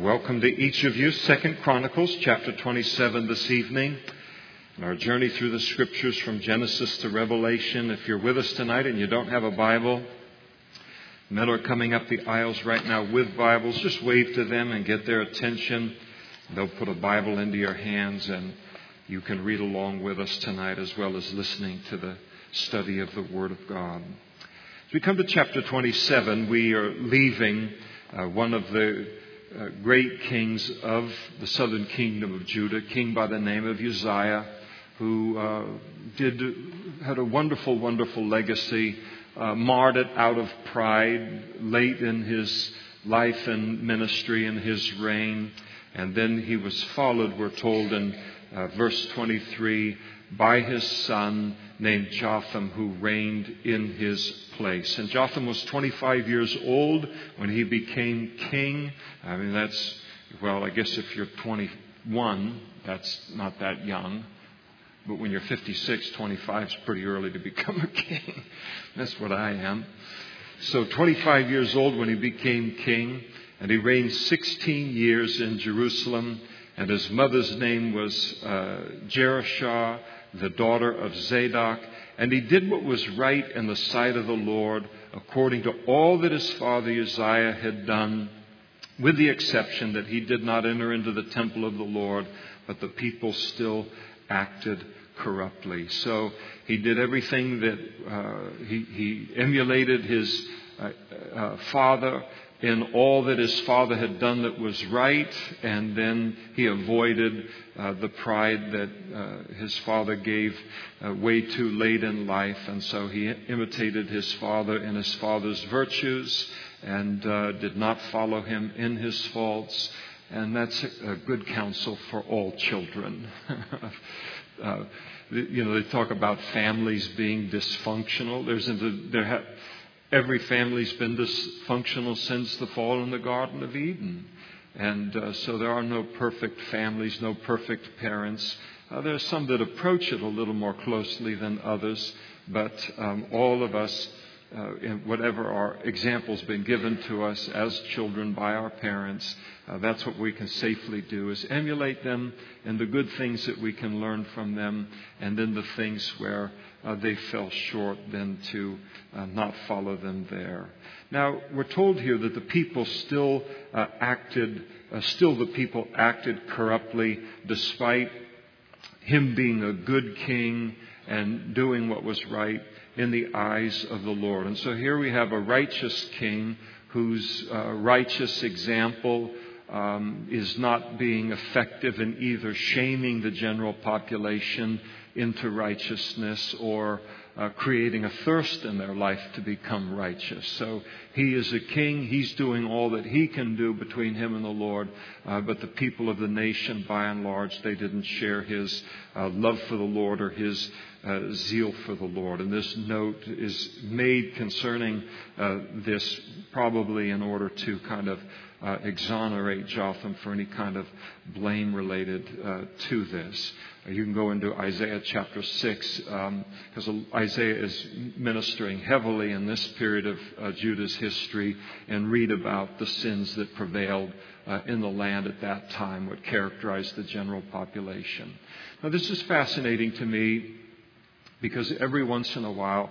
Welcome to each of you. Second Chronicles chapter 27 this evening. Our journey through the scriptures from Genesis to Revelation. If you're with us tonight and you don't have a Bible, men are coming up the aisles right now with Bibles. Just wave to them and get their attention. They'll put a Bible into your hands and you can read along with us tonight as well as listening to the study of the Word of God. As we come to chapter 27, we are leaving uh, one of the uh, great kings of the southern kingdom of Judah, king by the name of Uzziah, who uh, did had a wonderful, wonderful legacy, uh, marred it out of pride late in his life and ministry and his reign, and then he was followed. We're told in uh, verse 23 by his son named Jotham, who reigned in his place. And Jotham was 25 years old when he became king. I mean, that's, well, I guess if you're 21, that's not that young. But when you're 56, 25 is pretty early to become a king. That's what I am. So 25 years old when he became king, and he reigned 16 years in Jerusalem, and his mother's name was uh, Jerushah, the daughter of Zadok, and he did what was right in the sight of the Lord, according to all that his father Uzziah had done, with the exception that he did not enter into the temple of the Lord, but the people still acted corruptly. So he did everything that uh, he, he, emulated his uh, uh, father in all that his father had done that was right, and then he avoided uh, the pride that uh, his father gave uh, way too late in life, and so he imitated his father in his father's virtues and uh, did not follow him in his faults. And that's a good counsel for all children. Uh, you know, they talk about families being dysfunctional. There's there ha- Every family's been dysfunctional since the fall in the Garden of Eden. And uh, so there are no perfect families, no perfect parents. Uh, there are some that approach it a little more closely than others, but um, all of us, uh, whatever our examples been given to us as children by our parents, uh, that's what we can safely do is emulate them and the good things that we can learn from them, and then the things where uh, they fell short, then to uh, not follow them there. Now, we're told here that the people still uh, acted, uh, still the people acted corruptly despite him being a good king and doing what was right in the eyes of the Lord. And so here we have a righteous king whose uh, righteous example um, is not being effective in either shaming the general population into righteousness or uh, creating a thirst in their life to become righteous. So he is a king. He's doing all that he can do between him and the Lord. Uh, but the people of the nation, by and large, they didn't share his uh, love for the Lord or his uh, zeal for the Lord. And this note is made concerning uh, this probably in order to kind of uh, exonerate Jotham for any kind of blame related uh, to this. You can go into Isaiah chapter 6 because um, Isaiah is ministering heavily in this period of uh, Judah's history and read about the sins that prevailed uh, in the land at that time, what characterized the general population. Now, this is fascinating to me because every once in a while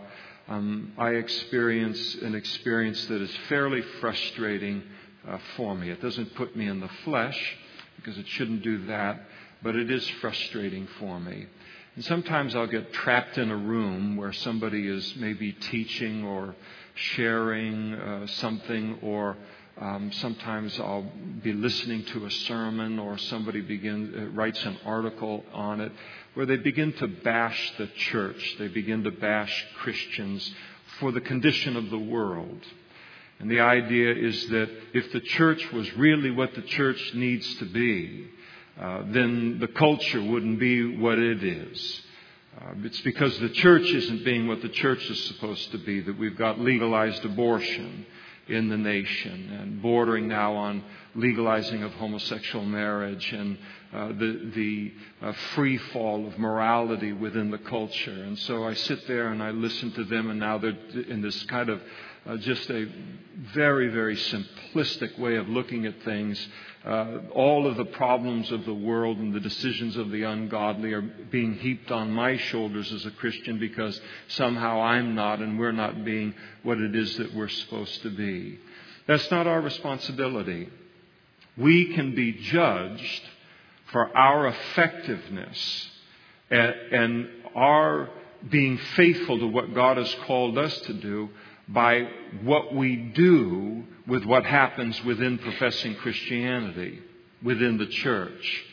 um, I experience an experience that is fairly frustrating uh, for me. It doesn't put me in the flesh because it shouldn't do that, but it is frustrating for me. And sometimes I'll get trapped in a room where somebody is maybe teaching or sharing uh, something, or um, sometimes I'll be listening to a sermon, or somebody begin, uh, writes an article on it, where they begin to bash the church. They begin to bash Christians for the condition of the world. And the idea is that if the church was really what the church needs to be, uh, then the culture wouldn't be what it is. Uh, it's because the church isn't being what the church is supposed to be that we've got legalized abortion in the nation and bordering now on legalizing of homosexual marriage and uh, the, the uh, free fall of morality within the culture. And so I sit there and I listen to them, and now they're in this kind of uh, just a very, very simplistic way of looking at things. Uh, all of the problems of the world and the decisions of the ungodly are being heaped on my shoulders as a Christian because somehow I'm not and we're not being what it is that we're supposed to be. That's not our responsibility. We can be judged for our effectiveness and, and our being faithful to what God has called us to do by what we do with what happens within professing Christianity, within the church.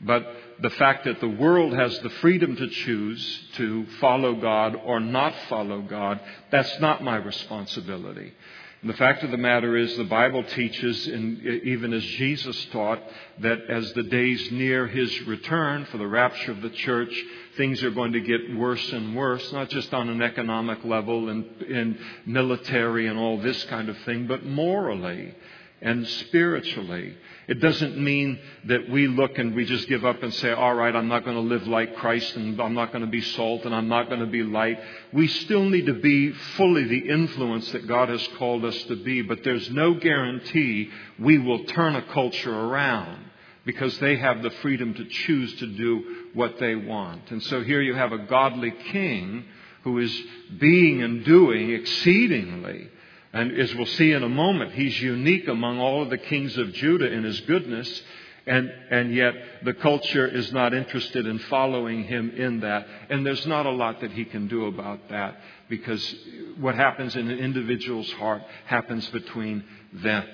But the fact that the world has the freedom to choose to follow God or not follow God, that's not my responsibility. And the fact of the matter is, the Bible teaches, and even as Jesus taught, that as the days near his return for the rapture of the church, things are going to get worse and worse, not just on an economic level and in military and all this kind of thing, but morally and spiritually. It doesn't mean that we look and we just give up and say, all right, I'm not going to live like Christ and I'm not going to be salt and I'm not going to be light. We still need to be fully the influence that God has called us to be, but there's no guarantee we will turn a culture around because they have the freedom to choose to do what they want. And so here you have a godly king who is being and doing exceedingly and as we'll see in a moment, he's unique among all of the kings of Judah in his goodness, and, and yet the culture is not interested in following him in that. And there's not a lot that he can do about that because what happens in an individual's heart happens between them,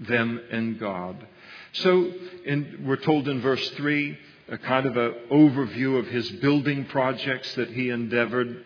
them and God. So in, we're told in verse 3 a kind of an overview of his building projects that he endeavored.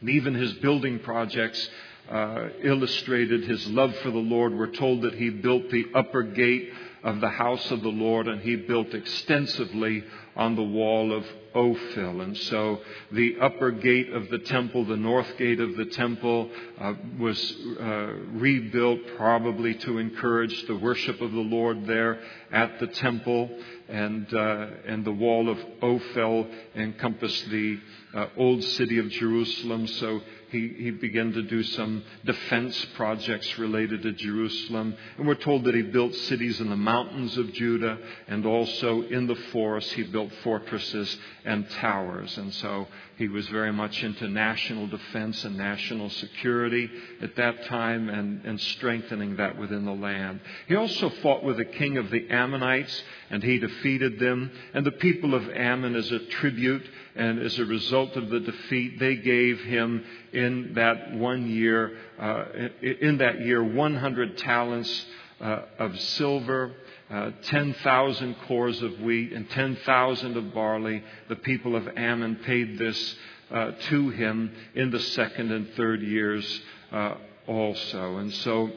And even his building projects uh, illustrated his love for the Lord. We're told that he built the upper gate of the house of the Lord and he built extensively on the wall of Ophel. And so the upper gate of the temple, the north gate of the temple, uh, was uh, rebuilt probably to encourage the worship of the Lord there at the temple. And, uh, and the wall of Ophel encompassed the uh, old city of Jerusalem. So he, he began to do some defense projects related to Jerusalem. And we're told that he built cities in the mountains of Judah and also in the forest. He built fortresses and towers. And so he was very much into national defense and national security at that time and, and strengthening that within the land. He also fought with the king of the Ammonites and he defeated them. And the people of Ammon, as a tribute and as a result of the defeat, they gave him in that one year, uh, in that year, 100 talents uh, of silver. Uh, 10,000 kors of wheat and 10,000 of barley. The people of Ammon paid this uh, to him in the second and third years uh, also. And so,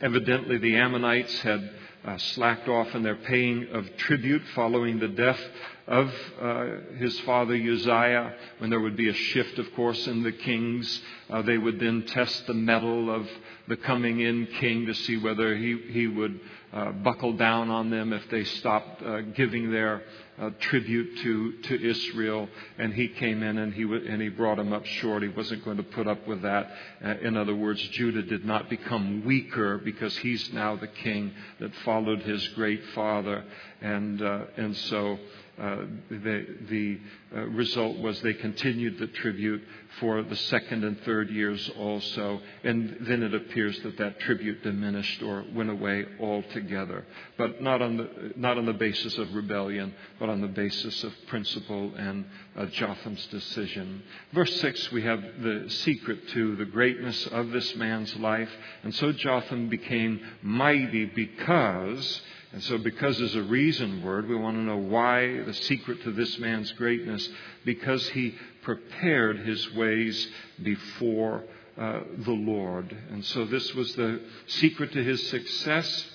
evidently, the Ammonites had uh, slacked off in their paying of tribute following the death of uh, his father Uzziah. When there would be a shift, of course, in the kings, uh, they would then test the mettle of the coming in king to see whether he, he would uh, buckle down on them if they stopped uh, giving their uh, tribute to, to Israel. And he came in and he, w- and he brought them up short. He wasn't going to put up with that. Uh, in other words, Judah did not become weaker because he's now the king that followed his great father. And, and so the, the uh, result was they continued the tribute for the second and third years also, and then it appears that that tribute diminished or went away altogether. But not on the, not on the basis of rebellion, but on the basis of principle and uh, Jotham's decision. Verse 6, we have the secret to the greatness of this man's life. And so Jotham became mighty because and so, because there's a reason word, we want to know why the secret to this man's greatness, because he prepared his ways before uh, the Lord. And so, this was the secret to his success.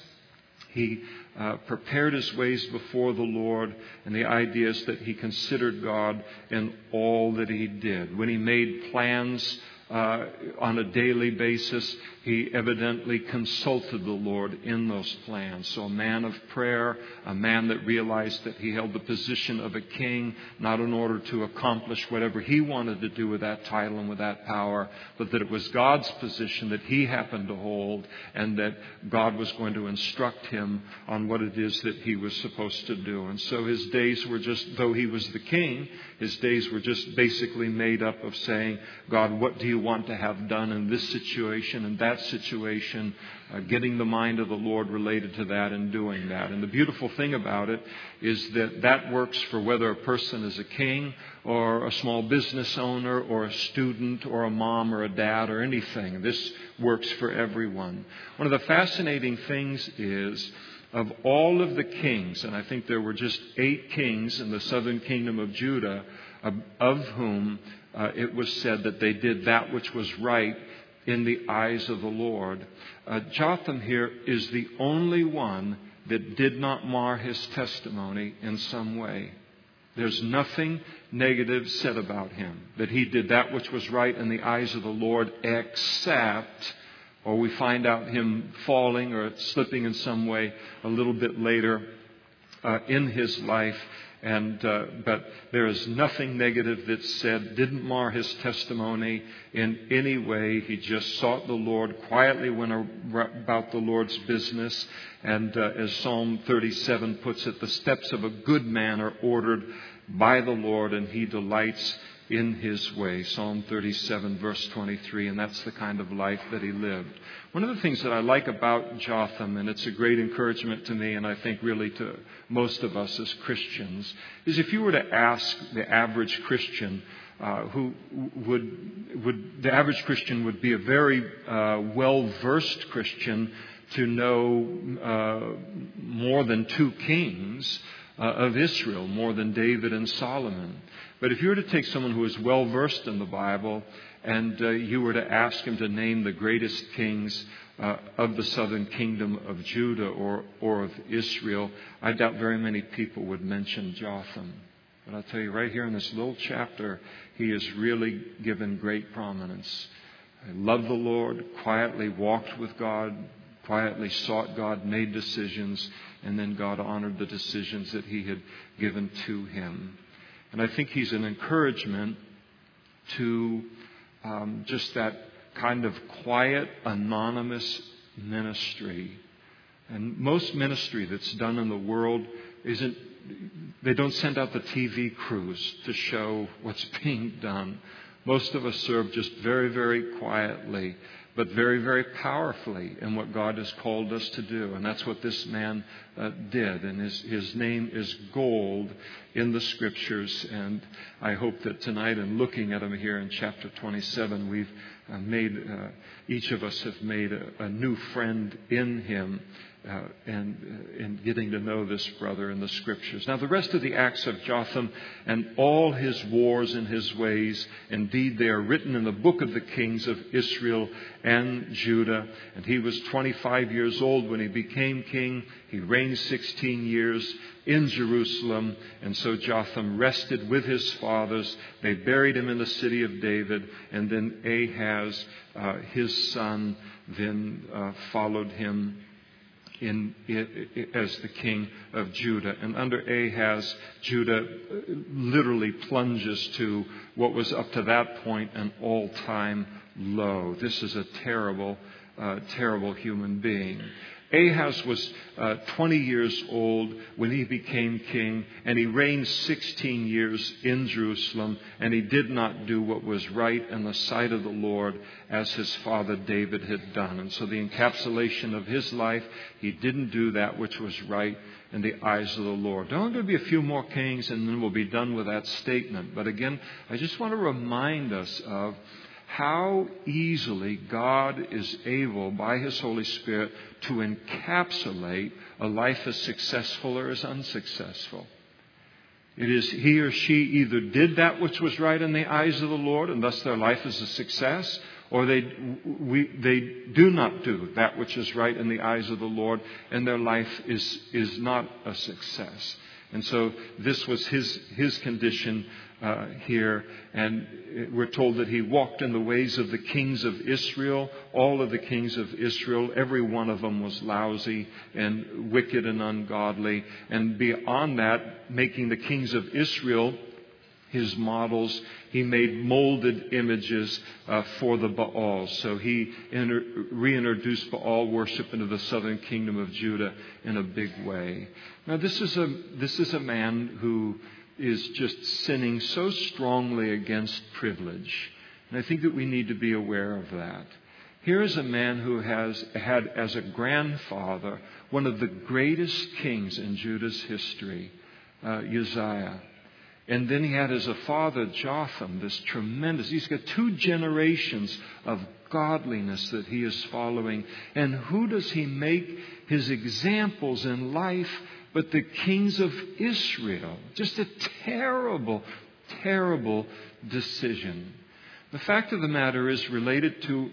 He uh, prepared his ways before the Lord, and the idea is that he considered God in all that he did. When he made plans uh, on a daily basis. He evidently consulted the Lord in those plans. So, a man of prayer, a man that realized that he held the position of a king, not in order to accomplish whatever he wanted to do with that title and with that power, but that it was God's position that he happened to hold, and that God was going to instruct him on what it is that he was supposed to do. And so, his days were just, though he was the king, his days were just basically made up of saying, God, what do you want to have done in this situation and that situation, uh, getting the mind of the Lord related to that and doing that. And the beautiful thing about it is that that works for whether a person is a king or a small business owner or a student or a mom or a dad or anything. This works for everyone. One of the fascinating things is of all of the kings, and I think there were just eight kings in the southern kingdom of Judah, of whom uh, it was said that they did that which was right in the eyes of the Lord. Uh, Jotham here is the only one that did not mar his testimony in some way. There's nothing negative said about him, that he did that which was right in the eyes of the Lord, except, or we find out him falling or slipping in some way a little bit later uh, in his life. And, uh, but there is nothing negative that's said, didn't mar his testimony in any way. He just sought the Lord, quietly went about the Lord's business. And uh, as Psalm 37 puts it, the steps of a good man are ordered by the Lord, and he delights in his way. Psalm 37, verse 23, and that's the kind of life that he lived. One of the things that I like about Jotham, and it's a great encouragement to me, and I think really to most of us as Christians, is if you were to ask the average Christian, uh, who would, would, the average Christian would be a very uh, well versed Christian to know uh, more than two kings uh, of Israel, more than David and Solomon. But if you were to take someone who is well versed in the Bible and uh, you were to ask him to name the greatest kings uh, of the southern kingdom of Judah or, or of Israel, I doubt very many people would mention Jotham. But I'll tell you right here in this little chapter, he is really given great prominence. I loved the Lord, quietly walked with God, quietly sought God, made decisions, and then God honored the decisions that he had given to him. And I think he's an encouragement to um, just that kind of quiet, anonymous ministry. And most ministry that's done in the world isn't, they don't send out the TV crews to show what's being done. Most of us serve just very, very quietly but very, very powerfully in what God has called us to do. And that's what this man uh, did. And his, his name is gold in the scriptures. And I hope that tonight, in looking at him here in chapter 27, we've uh, made, uh, each of us have made a, a new friend in him uh, and uh, in getting to know this brother in the scriptures. Now, the rest of the acts of Jotham and all his wars and his ways, indeed, they are written in the book of the kings of Israel and Judah. And he was 25 years old when he became king. He reigned 16 years in Jerusalem. And so Jotham rested with his fathers. They buried him in the city of David. And then Ahaz, uh, his son, then uh, followed him in, as the king of Judah. And under Ahaz, Judah literally plunges to what was up to that point an all time low. This is a terrible, uh, terrible human being. Ahaz was uh, 20 years old when he became king, and he reigned 16 years in Jerusalem, and he did not do what was right in the sight of the Lord as his father David had done. And so, the encapsulation of his life, he didn't do that which was right in the eyes of the Lord. There are going to be a few more kings, and then we'll be done with that statement. But again, I just want to remind us of how easily God is able, by His Holy Spirit, to encapsulate a life as successful or as unsuccessful. It is he or she either did that which was right in the eyes of the Lord, and thus their life is a success, or they, we, they do not do that which is right in the eyes of the Lord, and their life is, is not a success. And so this was his, his condition uh, here. And we're told that he walked in the ways of the kings of Israel. All of the kings of Israel, every one of them was lousy and wicked and ungodly. And beyond that, making the kings of Israel his models. He made molded images uh, for the Baals. So he inter- reintroduced Baal worship into the southern kingdom of Judah in a big way. Now, this is a, this is a man who is just sinning so strongly against privilege. And I think that we need to be aware of that. Here is a man who has had as a grandfather one of the greatest kings in Judah's history, uh, Uzziah. And then he had as a father Jotham, this tremendous, he's got two generations of godliness that he is following. And who does he make his examples in life but the kings of Israel? Just a terrible, terrible decision. The fact of the matter is related to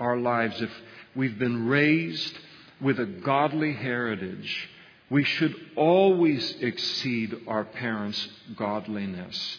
our lives. If we've been raised with a godly heritage, we should always exceed our parents' godliness.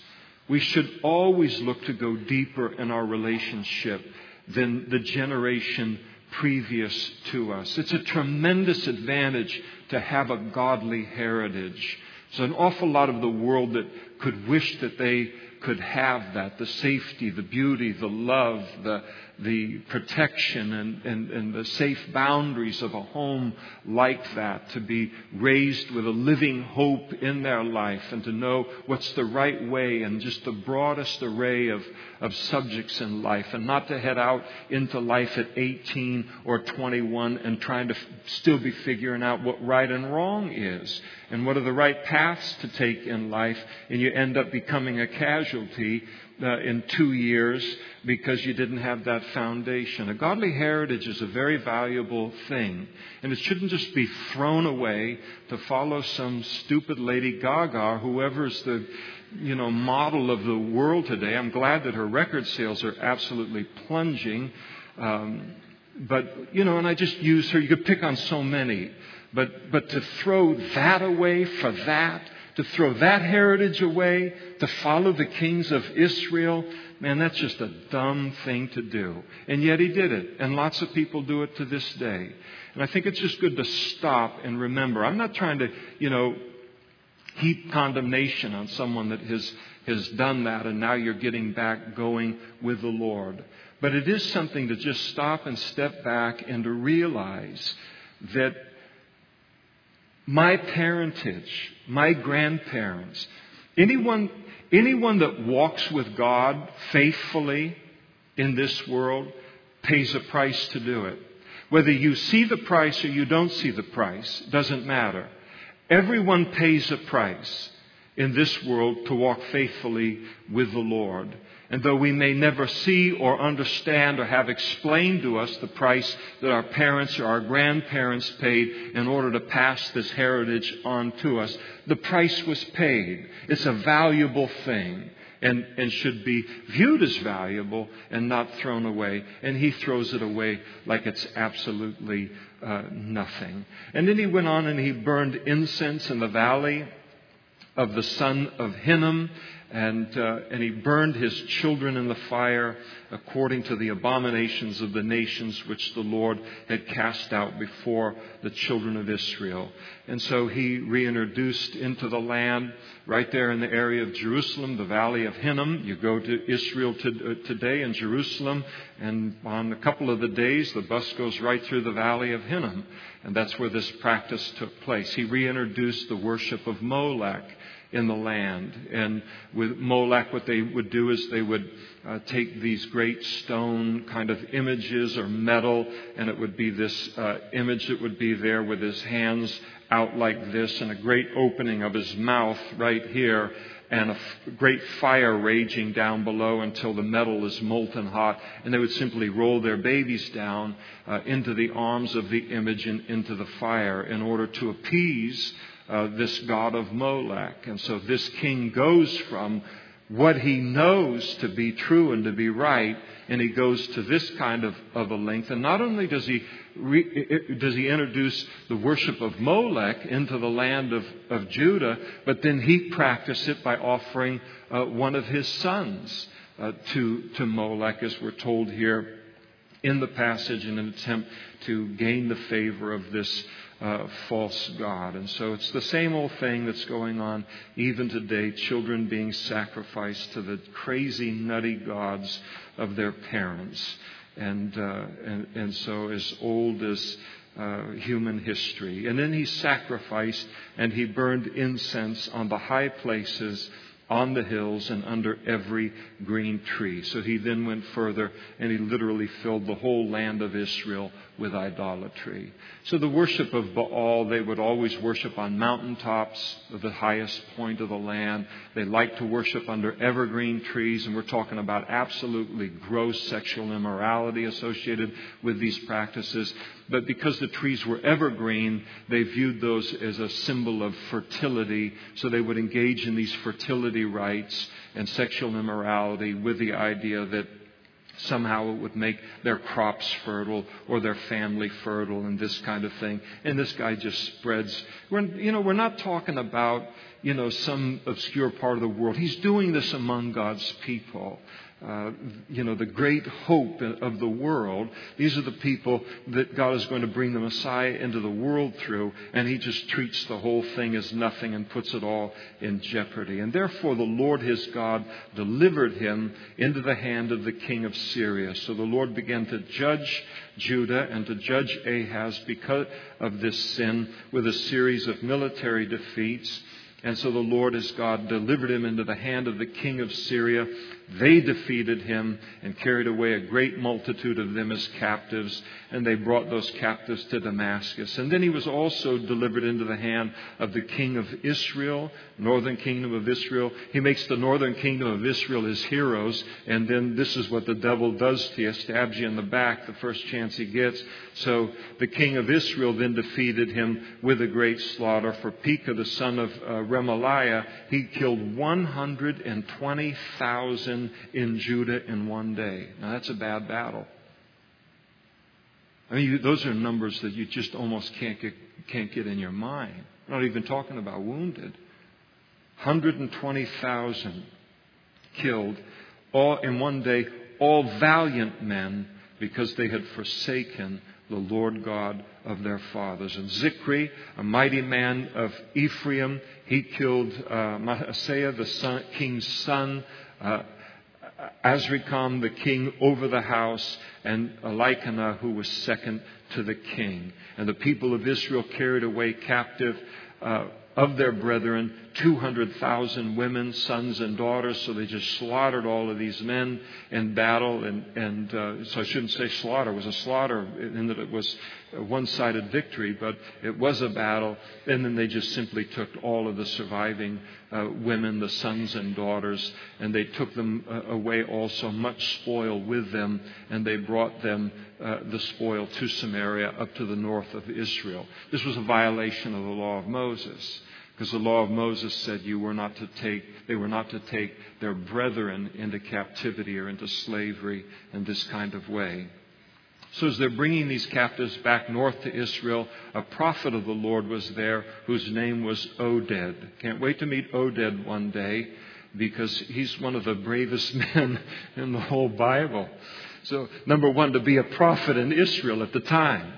We should always look to go deeper in our relationship than the generation previous to us. It's a tremendous advantage to have a godly heritage. There's an awful lot of the world that could wish that they could have that the safety, the beauty, the love, the, the protection and, and, and the safe boundaries of a home like that, to be raised with a living hope in their life and to know what's the right way and just the broadest array of, of subjects in life and not to head out into life at 18 or 21 and trying to f- still be figuring out what right and wrong is and what are the right paths to take in life and you end up becoming a casualty uh, in two years because you didn't have that foundation. A godly heritage is a very valuable thing, and it shouldn't just be thrown away to follow some stupid Lady Gaga whoever's the you know model of the world today. I'm glad that her record sales are absolutely plunging. Um, but you know, and I just use her. You could pick on so many, but but to throw that away for that to throw that heritage away, to follow the kings of Israel, man, that's just a dumb thing to do. And yet he did it. And lots of people do it to this day. And I think it's just good to stop and remember. I'm not trying to, you know, heap condemnation on someone that has, has done that and now you're getting back going with the Lord. But it is something to just stop and step back and to realize that my parentage, my grandparents, anyone, anyone that walks with God faithfully in this world pays a price to do it. Whether you see the price or you don't see the price doesn't matter. Everyone pays a price in this world to walk faithfully with the Lord. And though we may never see or understand or have explained to us the price that our parents or our grandparents paid in order to pass this heritage on to us, the price was paid. It's a valuable thing and, and should be viewed as valuable and not thrown away. And he throws it away like it's absolutely uh, nothing. And then he went on and he burned incense in the valley of the son of Hinnom and, uh, and he burned his children in the fire according to the abominations of the nations which the Lord had cast out before the children of Israel. And so he reintroduced into the land right there in the area of Jerusalem, the valley of Hinnom. You go to Israel to, uh, today in Jerusalem, and on a couple of the days, the bus goes right through the valley of Hinnom. And that's where this practice took place. He reintroduced the worship of Molech in the land. And with Molech, what they would do is they would uh, take these great stone kind of images or metal, and it would be this uh, image that would be there with his hands out like this, and a great opening of his mouth right here. And a f- great fire raging down below until the metal is molten hot. And they would simply roll their babies down uh, into the arms of the image and into the fire in order to appease uh, this god of Molech. And so this king goes from what he knows to be true and to be right, and he goes to this kind of, of a length. And not only does he, re, does he introduce the worship of Molech into the land of, of Judah, but then he practiced it by offering uh, one of his sons uh, to, to Molech, as we're told here in the passage, in an attempt to gain the favor of this uh, false God. And so it's the same old thing that's going on even today children being sacrificed to the crazy, nutty gods of their parents. And, uh, and, and so as old as uh, human history. And then he sacrificed and he burned incense on the high places on the hills and under every green tree. So he then went further and he literally filled the whole land of Israel with idolatry. So the worship of Baal, they would always worship on mountaintops the highest point of the land. They liked to worship under evergreen trees, and we're talking about absolutely gross sexual immorality associated with these practices. But because the trees were evergreen, they viewed those as a symbol of fertility, so they would engage in these fertility rites and sexual immorality with the idea that somehow it would make their crops fertile or their family fertile and this kind of thing. And this guy just spreads. We're, you know, we're not talking about, you know, some obscure part of the world. He's doing this among God's people uh, you know, the great hope of the world. These are the people that God is going to bring the Messiah into the world through, and he just treats the whole thing as nothing and puts it all in jeopardy. And therefore, the Lord his God delivered him into the hand of the king of Syria. So the Lord began to judge Judah and to judge Ahaz because of this sin with a series of military defeats. And so the Lord his God delivered him into the hand of the king of Syria they defeated him and carried away a great multitude of them as captives, and they brought those captives to Damascus. And then he was also delivered into the hand of the king of Israel, northern kingdom of Israel. He makes the northern kingdom of Israel his heroes, and then this is what the devil does to you, stabs you in the back the first chance he gets. So the king of Israel then defeated him with a great slaughter. For Pekah, the son of uh, Remaliah, he killed 120,000 in Judah in one day. Now, that's a bad battle. I mean, those are numbers that you just almost can't get, can't get in your mind. Not even talking about wounded. 120,000 killed all in one day, all valiant men because they had forsaken the Lord God of their fathers. And Zikri, a mighty man of Ephraim, he killed uh, Maaseiah, the son, king's son, uh, Azrikam, the king over the house, and Elkanah, who was second to the king. And the people of Israel carried away captive uh, of their brethren 200,000 women, sons, and daughters. So they just slaughtered all of these men in battle. And, and uh, so I shouldn't say slaughter. It was a slaughter in that it was a one sided victory, but it was a battle. And then they just simply took all of the surviving uh, women, the sons and daughters, and they took them uh, away also, much spoil with them, and they brought them uh, the spoil to Samaria up to the north of Israel. This was a violation of the law of Moses. Because the law of Moses said you were not to take, they were not to take their brethren into captivity or into slavery in this kind of way. So as they're bringing these captives back north to Israel, a prophet of the Lord was there whose name was Oded. Can't wait to meet Oded one day because he's one of the bravest men in the whole Bible. So, number one, to be a prophet in Israel at the time.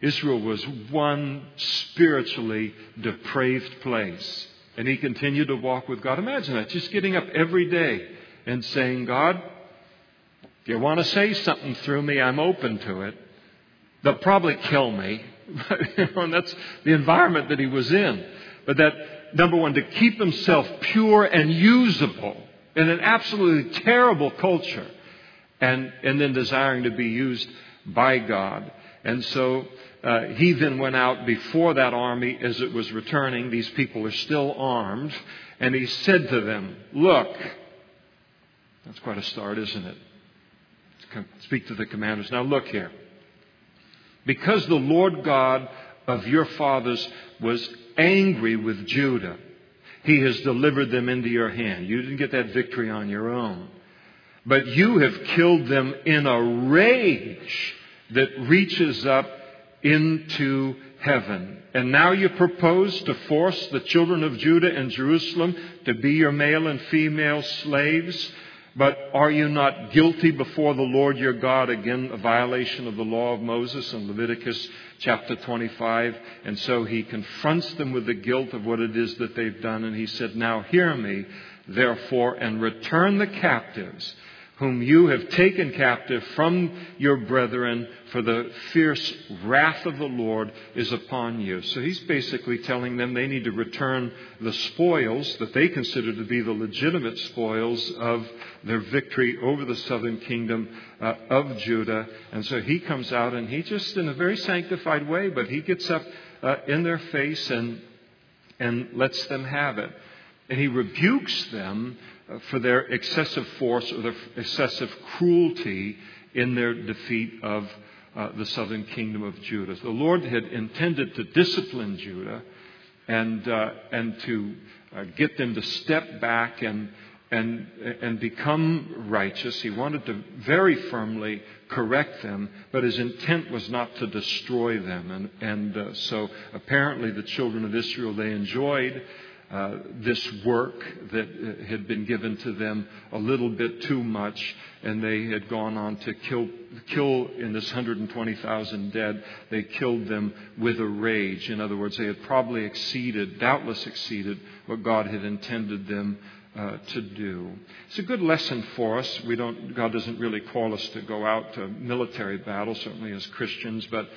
Israel was one spiritually depraved place. And he continued to walk with God. Imagine that, just getting up every day and saying, God, if you want to say something through me, I'm open to it. They'll probably kill me. and that's the environment that he was in. But that, number one, to keep himself pure and usable in an absolutely terrible culture. And, and then desiring to be used by God. And so uh, he then went out before that army as it was returning. These people are still armed. And he said to them, Look, that's quite a start, isn't it? Speak to the commanders. Now, look here. Because the Lord God of your fathers was angry with Judah, He has delivered them into your hand. You didn't get that victory on your own. But you have killed them in a rage that reaches up into heaven. And now you propose to force the children of Judah and Jerusalem to be your male and female slaves. But are you not guilty before the Lord your God? Again, a violation of the law of Moses in Leviticus chapter 25. And so he confronts them with the guilt of what it is that they've done. And he said, Now hear me, therefore, and return the captives whom you have taken captive from your brethren, for the fierce wrath of the Lord is upon you. So he's basically telling them they need to return the spoils that they consider to be the legitimate spoils of their victory over the southern kingdom uh, of Judah. And so he comes out and he just, in a very sanctified way, but he gets up uh, in their face and, and lets them have it. And he rebukes them for their excessive force or their excessive cruelty in their defeat of uh, the southern kingdom of Judah. The Lord had intended to discipline Judah and, uh, and to uh, get them to step back and, and, and become righteous. He wanted to very firmly correct them, but his intent was not to destroy them. And, and uh, so apparently the children of Israel, they enjoyed uh, this work that uh, had been given to them a little bit too much, and they had gone on to kill, kill in this 120,000 dead, they killed them with a rage. In other words, they had probably exceeded, doubtless exceeded, what God had intended them uh, to do. It's a good lesson for us. We don't, God doesn't really call us to go out to military battle, certainly as Christians, but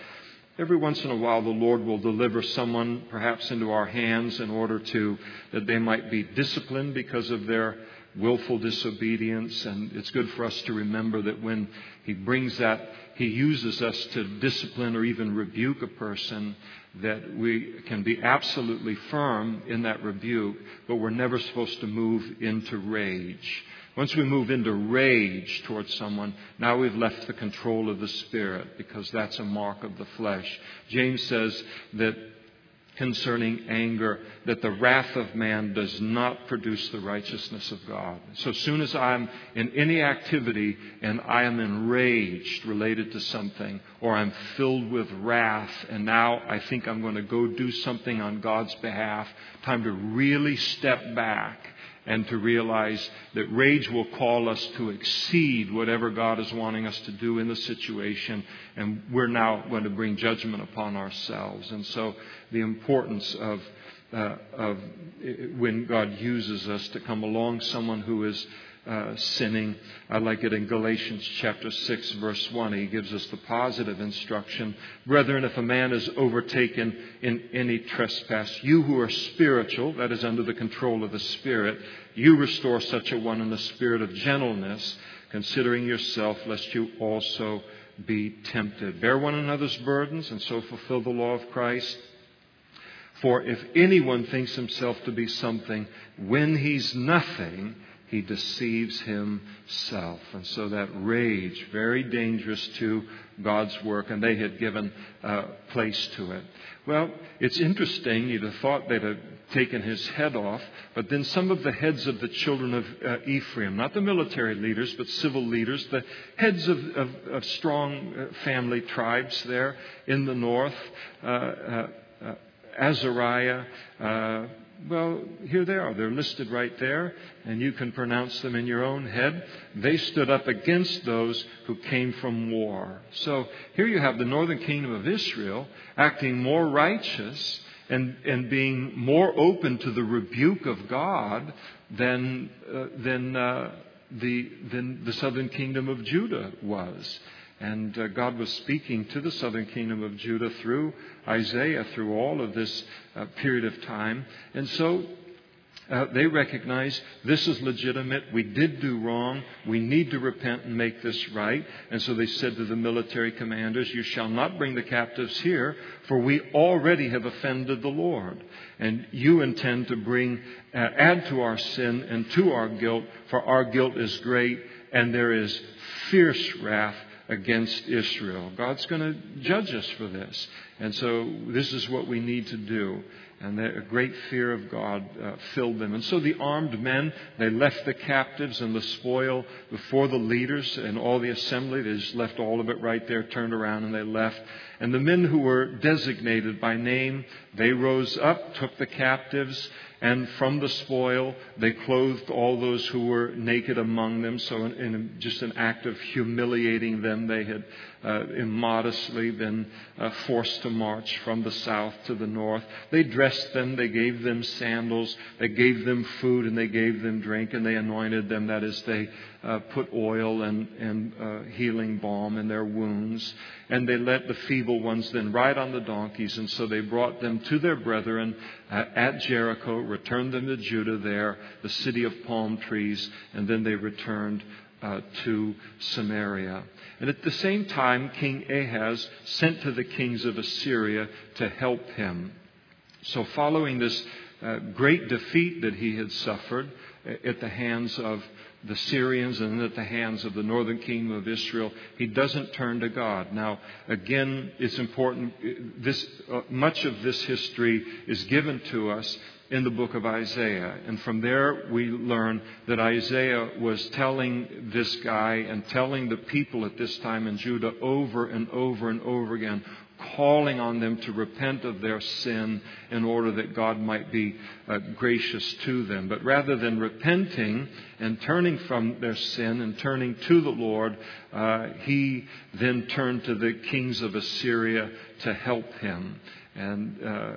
Every once in a while, the Lord will deliver someone perhaps into our hands in order to, that they might be disciplined because of their willful disobedience. And it's good for us to remember that when He brings that, He uses us to discipline or even rebuke a person, that we can be absolutely firm in that rebuke, but we're never supposed to move into rage. Once we move into rage towards someone, now we've left the control of the Spirit because that's a mark of the flesh. James says that concerning anger, that the wrath of man does not produce the righteousness of God. So soon as I'm in any activity and I am enraged related to something, or I'm filled with wrath, and now I think I'm going to go do something on God's behalf, time to really step back and to realize that rage will call us to exceed whatever God is wanting us to do in the situation, and we're now going to bring judgment upon ourselves. And so, the importance of uh, of when God uses us to come along someone who is uh, sinning. I like it in Galatians chapter 6, verse 1. He gives us the positive instruction. Brethren, if a man is overtaken in any trespass, you who are spiritual, that is under the control of the Spirit, you restore such a one in the spirit of gentleness, considering yourself, lest you also be tempted. Bear one another's burdens and so fulfill the law of Christ. For if anyone thinks himself to be something when he's nothing, he deceives himself. And so that rage, very dangerous to God's work, and they had given uh, place to it. Well, it's interesting. You'd have thought they'd have taken his head off, but then some of the heads of the children of uh, Ephraim, not the military leaders, but civil leaders, the heads of, of, of strong uh, family tribes there in the north, uh, uh, uh Azariah, well, here they are. They're listed right there, and you can pronounce them in your own head. They stood up against those who came from war. So here you have the northern kingdom of Israel acting more righteous and, and being more open to the rebuke of God than, uh, than, uh, the, than the southern kingdom of Judah was. And uh, God was speaking to the southern kingdom of Judah through Isaiah, through all of this uh, period of time. And so uh, they recognize this is legitimate. We did do wrong. We need to repent and make this right. And so they said to the military commanders, You shall not bring the captives here, for we already have offended the Lord. And you intend to bring, uh, add to our sin and to our guilt, for our guilt is great, and there is fierce wrath against Israel. God's going to judge us for this. And so this is what we need to do. And a great fear of God uh, filled them. And so the armed men, they left the captives and the spoil before the leaders and all the assembly. They just left all of it right there, turned around, and they left. And the men who were designated by name, they rose up, took the captives, and from the spoil, they clothed all those who were naked among them. So, in, in just an act of humiliating them, they had uh, immodestly been uh, forced to march from the south to the north. They dressed them, they gave them sandals, they gave them food, and they gave them drink, and they anointed them. That is, they uh, put oil and, and uh, healing balm in their wounds. And they let the feeble ones then ride on the donkeys. And so they brought them to their brethren uh, at Jericho, returned them to Judah there, the city of palm trees, and then they returned uh, to Samaria. And at the same time, King Ahaz sent to the kings of Assyria to help him. So, following this uh, great defeat that he had suffered uh, at the hands of the Syrians and at the hands of the northern kingdom of Israel, he doesn't turn to God. Now, again, it's important. This, uh, much of this history is given to us in the book of Isaiah. And from there, we learn that Isaiah was telling this guy and telling the people at this time in Judah over and over and over again calling on them to repent of their sin in order that God might be uh, gracious to them. But rather than repenting and turning from their sin and turning to the Lord, uh, he then turned to the kings of Assyria to help him. And, uh,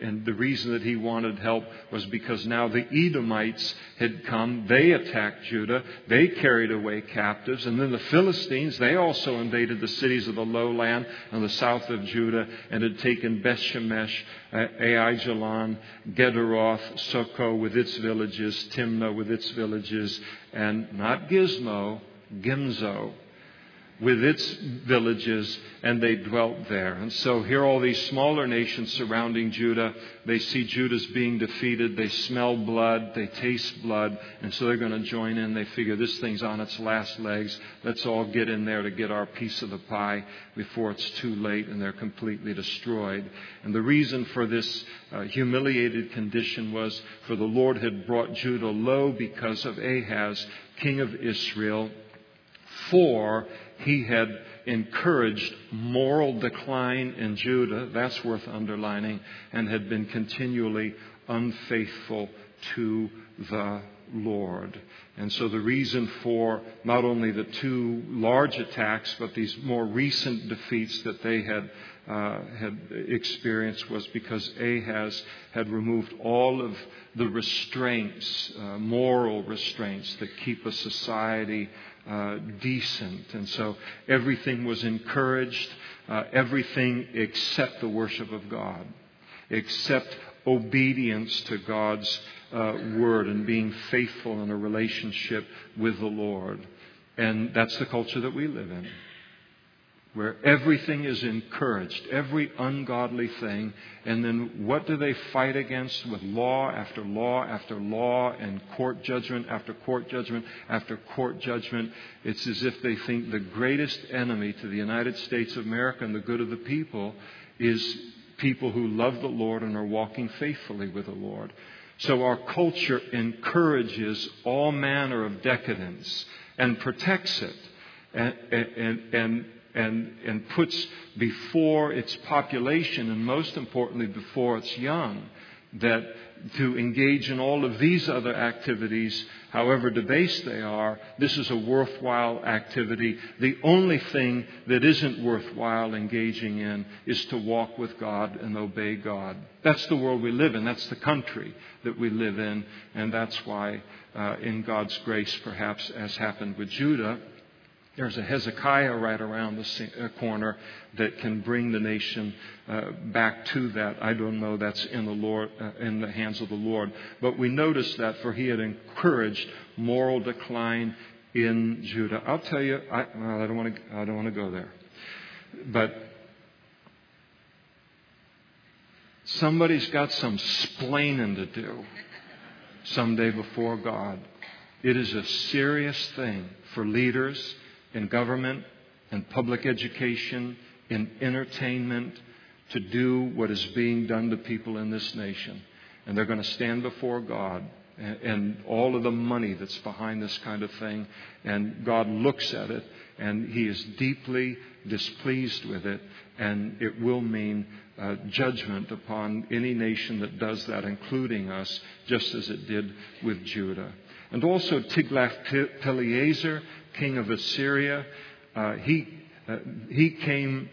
and the reason that he wanted help was because now the Edomites had come. They attacked Judah. They carried away captives. And then the Philistines, they also invaded the cities of the lowland on the south of Judah and had taken Beth Shemesh, uh, Aijalon, Gederoth, Socoh with its villages, Timnah with its villages, and not Gizmo, Gimzo with its villages, and they dwelt there. And so here all these smaller nations surrounding Judah, they see Judah's being defeated, they smell blood, they taste blood, and so they're going to join in. They figure this thing's on its last legs. Let's all get in there to get our piece of the pie before it's too late and they're completely destroyed. And the reason for this uh, humiliated condition was for the Lord had brought Judah low because of Ahaz, king of Israel, for he had encouraged moral decline in Judah, that's worth underlining, and had been continually unfaithful to the Lord. And so the reason for not only the two large attacks, but these more recent defeats that they had, uh, had experienced was because Ahaz had removed all of the restraints, uh, moral restraints that keep a society uh, decent. And so everything was encouraged, uh, everything except the worship of God, except obedience to God's uh, word and being faithful in a relationship with the Lord. And that's the culture that we live in where everything is encouraged, every ungodly thing, and then what do they fight against with law after law after law and court judgment after court judgment after court judgment? It's as if they think the greatest enemy to the United States of America and the good of the people is people who love the Lord and are walking faithfully with the Lord. So our culture encourages all manner of decadence and protects it. And, and, and, and, and puts before its population, and most importantly, before its young, that to engage in all of these other activities, however debased they are, this is a worthwhile activity. The only thing that isn't worthwhile engaging in is to walk with God and obey God. That's the world we live in. That's the country that we live in. And that's why, uh, in God's grace, perhaps, as happened with Judah, there's a Hezekiah right around the uh, corner that can bring the nation uh, back to that. I don't know that's in the Lord, uh, in the hands of the Lord, but we notice that for he had encouraged moral decline in Judah. I'll tell you, I, well, I don't want to, I don't want to go there, but somebody's got some splaining to do someday before God. It is a serious thing for leaders in government, in public education, in entertainment, to do what is being done to people in this nation. And they're going to stand before God and, all of the money that's behind this kind of thing. And God looks at it and He is deeply displeased with it. And it will mean uh, judgment upon any nation that does that, including us, just as it did with Judah. And also Tiglath-Pileser, king of Assyria, uh, he, uh, he came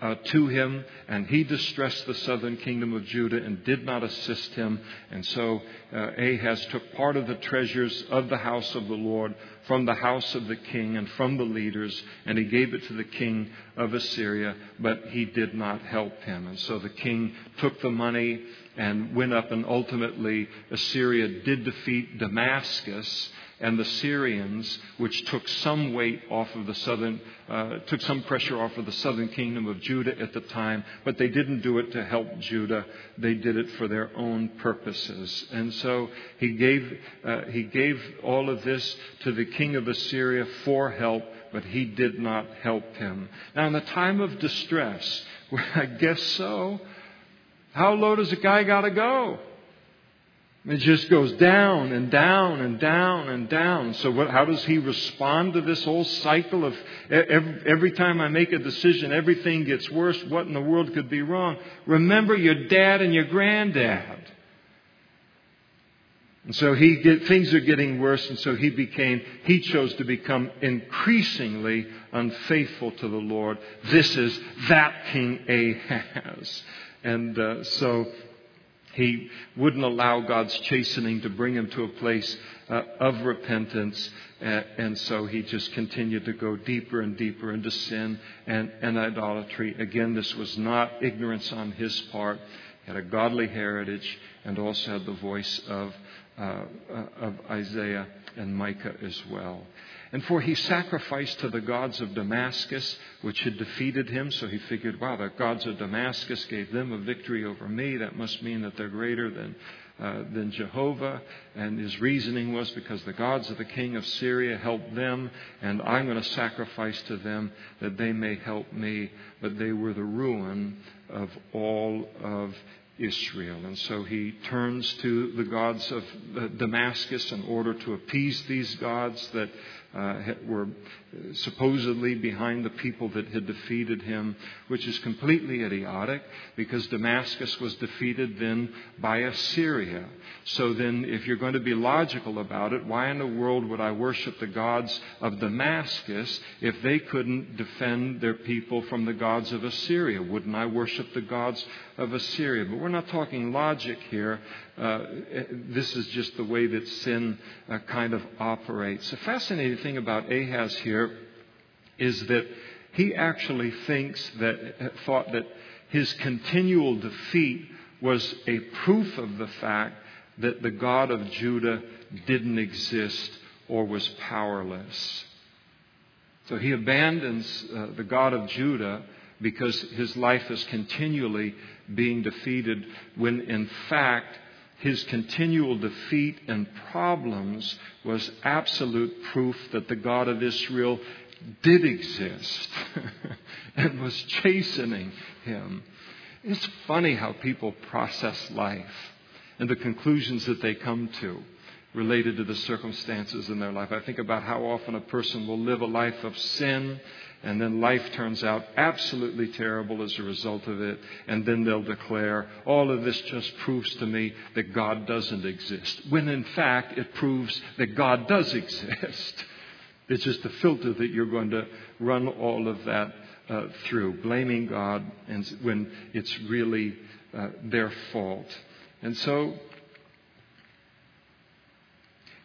uh, to him, and he distressed the southern kingdom of Judah and did not assist him. And so uh, Ahaz took part of the treasures of the house of the Lord from the house of the king and from the leaders, and he gave it to the king of Assyria, but he did not help him. And so the king took the money and went up, and ultimately Assyria did defeat Damascus and the Syrians, which took some weight off of the southern, uh, took some pressure off of the southern kingdom of Judah at the time, but they didn't do it to help Judah. They did it for their own purposes. And so he gave, uh, he gave all of this to the king of Assyria for help, but he did not help him. Now, in the time of distress, I guess so. How low does a guy got to go? It just goes down and down and down and down. So, what, how does he respond to this whole cycle of every, every, time I make a decision, everything gets worse? What in the world could be wrong? Remember your dad and your granddad. And so he get, things are getting worse, and so he became, he chose to become increasingly unfaithful to the Lord. This is that King Ahaz. And uh, so he wouldn't allow God's chastening to bring him to a place uh, of repentance. Uh, and so he just continued to go deeper and deeper into sin and, and idolatry. Again, this was not ignorance on his part. He had a godly heritage and also had the voice of, uh, uh of Isaiah and Micah as well. And for he sacrificed to the gods of Damascus, which had defeated him. So he figured, wow, the gods of Damascus gave them a victory over me. That must mean that they're greater than, uh, than Jehovah. And his reasoning was because the gods of the king of Syria helped them, and I'm going to sacrifice to them that they may help me. But they were the ruin of all of Israel. And so he turns to the gods of uh, Damascus in order to appease these gods that uh, were supposedly behind the people that had defeated him, which is completely idiotic because Damascus was defeated then by Assyria. So then, if you're going to be logical about it, why in the world would I worship the gods of Damascus if they couldn't defend their people from the gods of Assyria? Wouldn't I worship the gods of Assyria? But we're not talking logic here. Uh, this is just the way that sin uh, kind of operates. The fascinating thing about Ahaz here is that he actually thinks that, uh, thought that his continual defeat was a proof of the fact that the God of Judah didn't exist or was powerless. So he abandons uh, the God of Judah because his life is continually being defeated when in fact his continual defeat and problems was absolute proof that the God of Israel did exist and was chastening him. It's funny how people process life and the conclusions that they come to related to the circumstances in their life. I think about how often a person will live a life of sin and then life turns out absolutely terrible as a result of it, and then they'll declare, all of this just proves to me that God doesn't exist. When in fact, it proves that God does exist. It's just the filter that you're going to run all of that uh, through, blaming God and when it's really uh, their fault. And so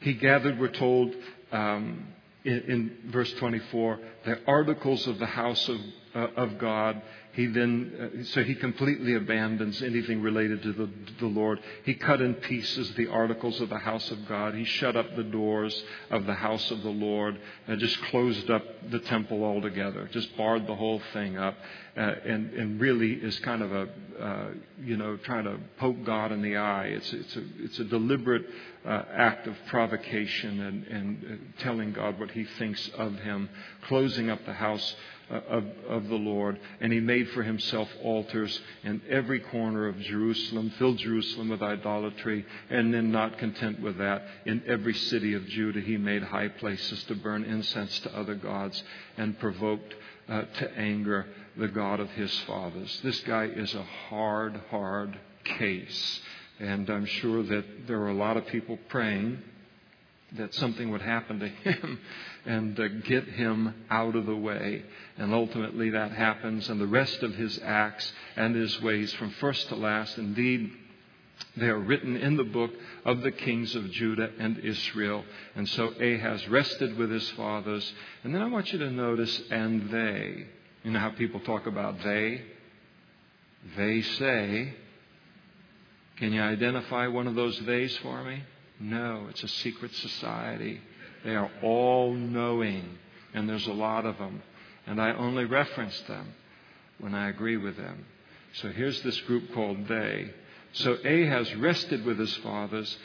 he gathered, we're told, um, in, in, verse 24, the articles of the house of, uh, of God. He then, uh, so he completely abandons anything related to the, the Lord. He cut in pieces the articles of the house of God. He shut up the doors of the house of the Lord and just closed up the temple altogether, just barred the whole thing up, uh, and, and really is kind of a, uh, you know, trying to poke God in the eye. It's, it's, a, it's a deliberate uh, act of provocation and, and uh, telling God what he thinks of him, closing up the house uh, of, of the Lord. And he made for himself altars in every corner of Jerusalem, filled Jerusalem with idolatry. And then, not content with that, in every city of Judah, he made high places to burn incense to other gods and provoked uh, to anger the God of his fathers. This guy is a hard, hard case. And I'm sure that there are a lot of people praying that something would happen to him and uh, get him out of the way. And ultimately that happens, and the rest of his acts and his ways, from first to last, indeed, they are written in the book of the kings of Judah and Israel. And so Ahaz rested with his fathers. And then I want you to notice, and they. You know how people talk about they? They say. Can you identify one of those theys for me? No, it's a secret society. They are all knowing, and there's a lot of them. And I only reference them when I agree with them. So here's this group called they. So Ahaz rested with his fathers,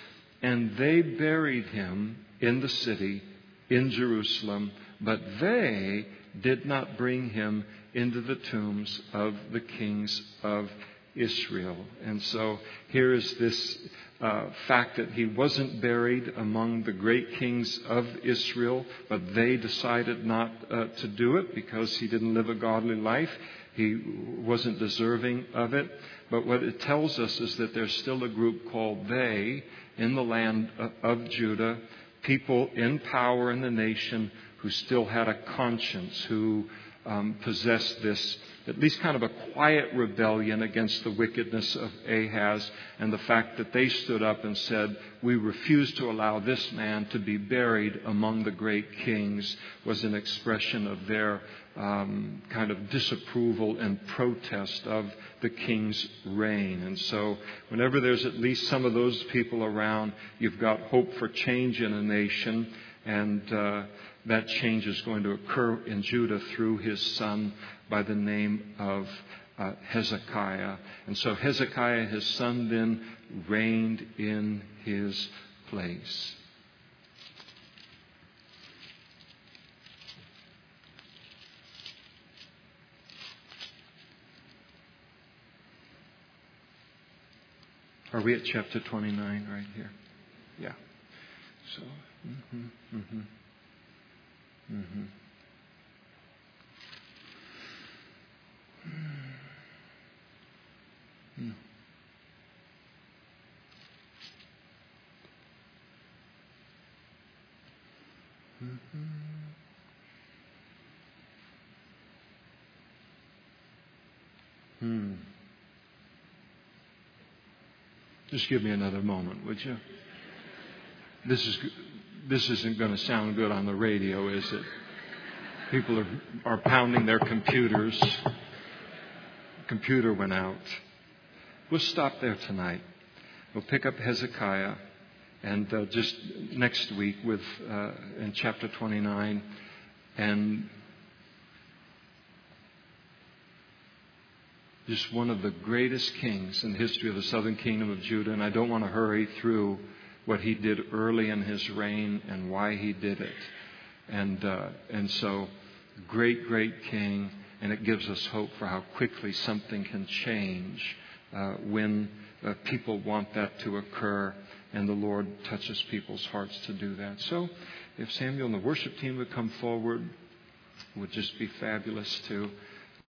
and they buried him in the city in Jerusalem, but they did not bring him into the tombs of the kings of Israel. And so here is this uh, fact that he wasn't buried among the great kings of Israel, but they decided not uh, to do it because he didn't live a godly life. He wasn't deserving of it. But what it tells us is that there's still a group called they in the land of Judah, people in power in the nation who still had a conscience, who um, possessed this at least kind of a quiet rebellion against the wickedness of Ahaz and the fact that they stood up and said, We refuse to allow this man to be buried among the great kings, was an expression of their um, kind of disapproval and protest of the king's reign. And so, whenever there's at least some of those people around, you've got hope for change in a nation. And uh, that change is going to occur in Judah through his son by the name of uh, Hezekiah. And so Hezekiah, his son, then reigned in his place. Are we at chapter 29 right here? Yeah. So, mm-hmm, mm-hmm. Mm-hmm. Hmm. Mm-hmm. Hmm. Just give me another moment, would you? This is this isn't going to sound good on the radio, is it? People are, are pounding their computers. Computer went out. We'll stop there tonight. We'll pick up Hezekiah and uh, just next week with uh, in chapter 29 and just one of the greatest kings in the history of the southern kingdom of Judah and I don't want to hurry through what he did early in his reign and why he did it. And, uh, and so, great, great king, and it gives us hope for how quickly something can change uh, when uh, people want that to occur, and the Lord touches people's hearts to do that. So, if Samuel and the worship team would come forward, would just be fabulous too.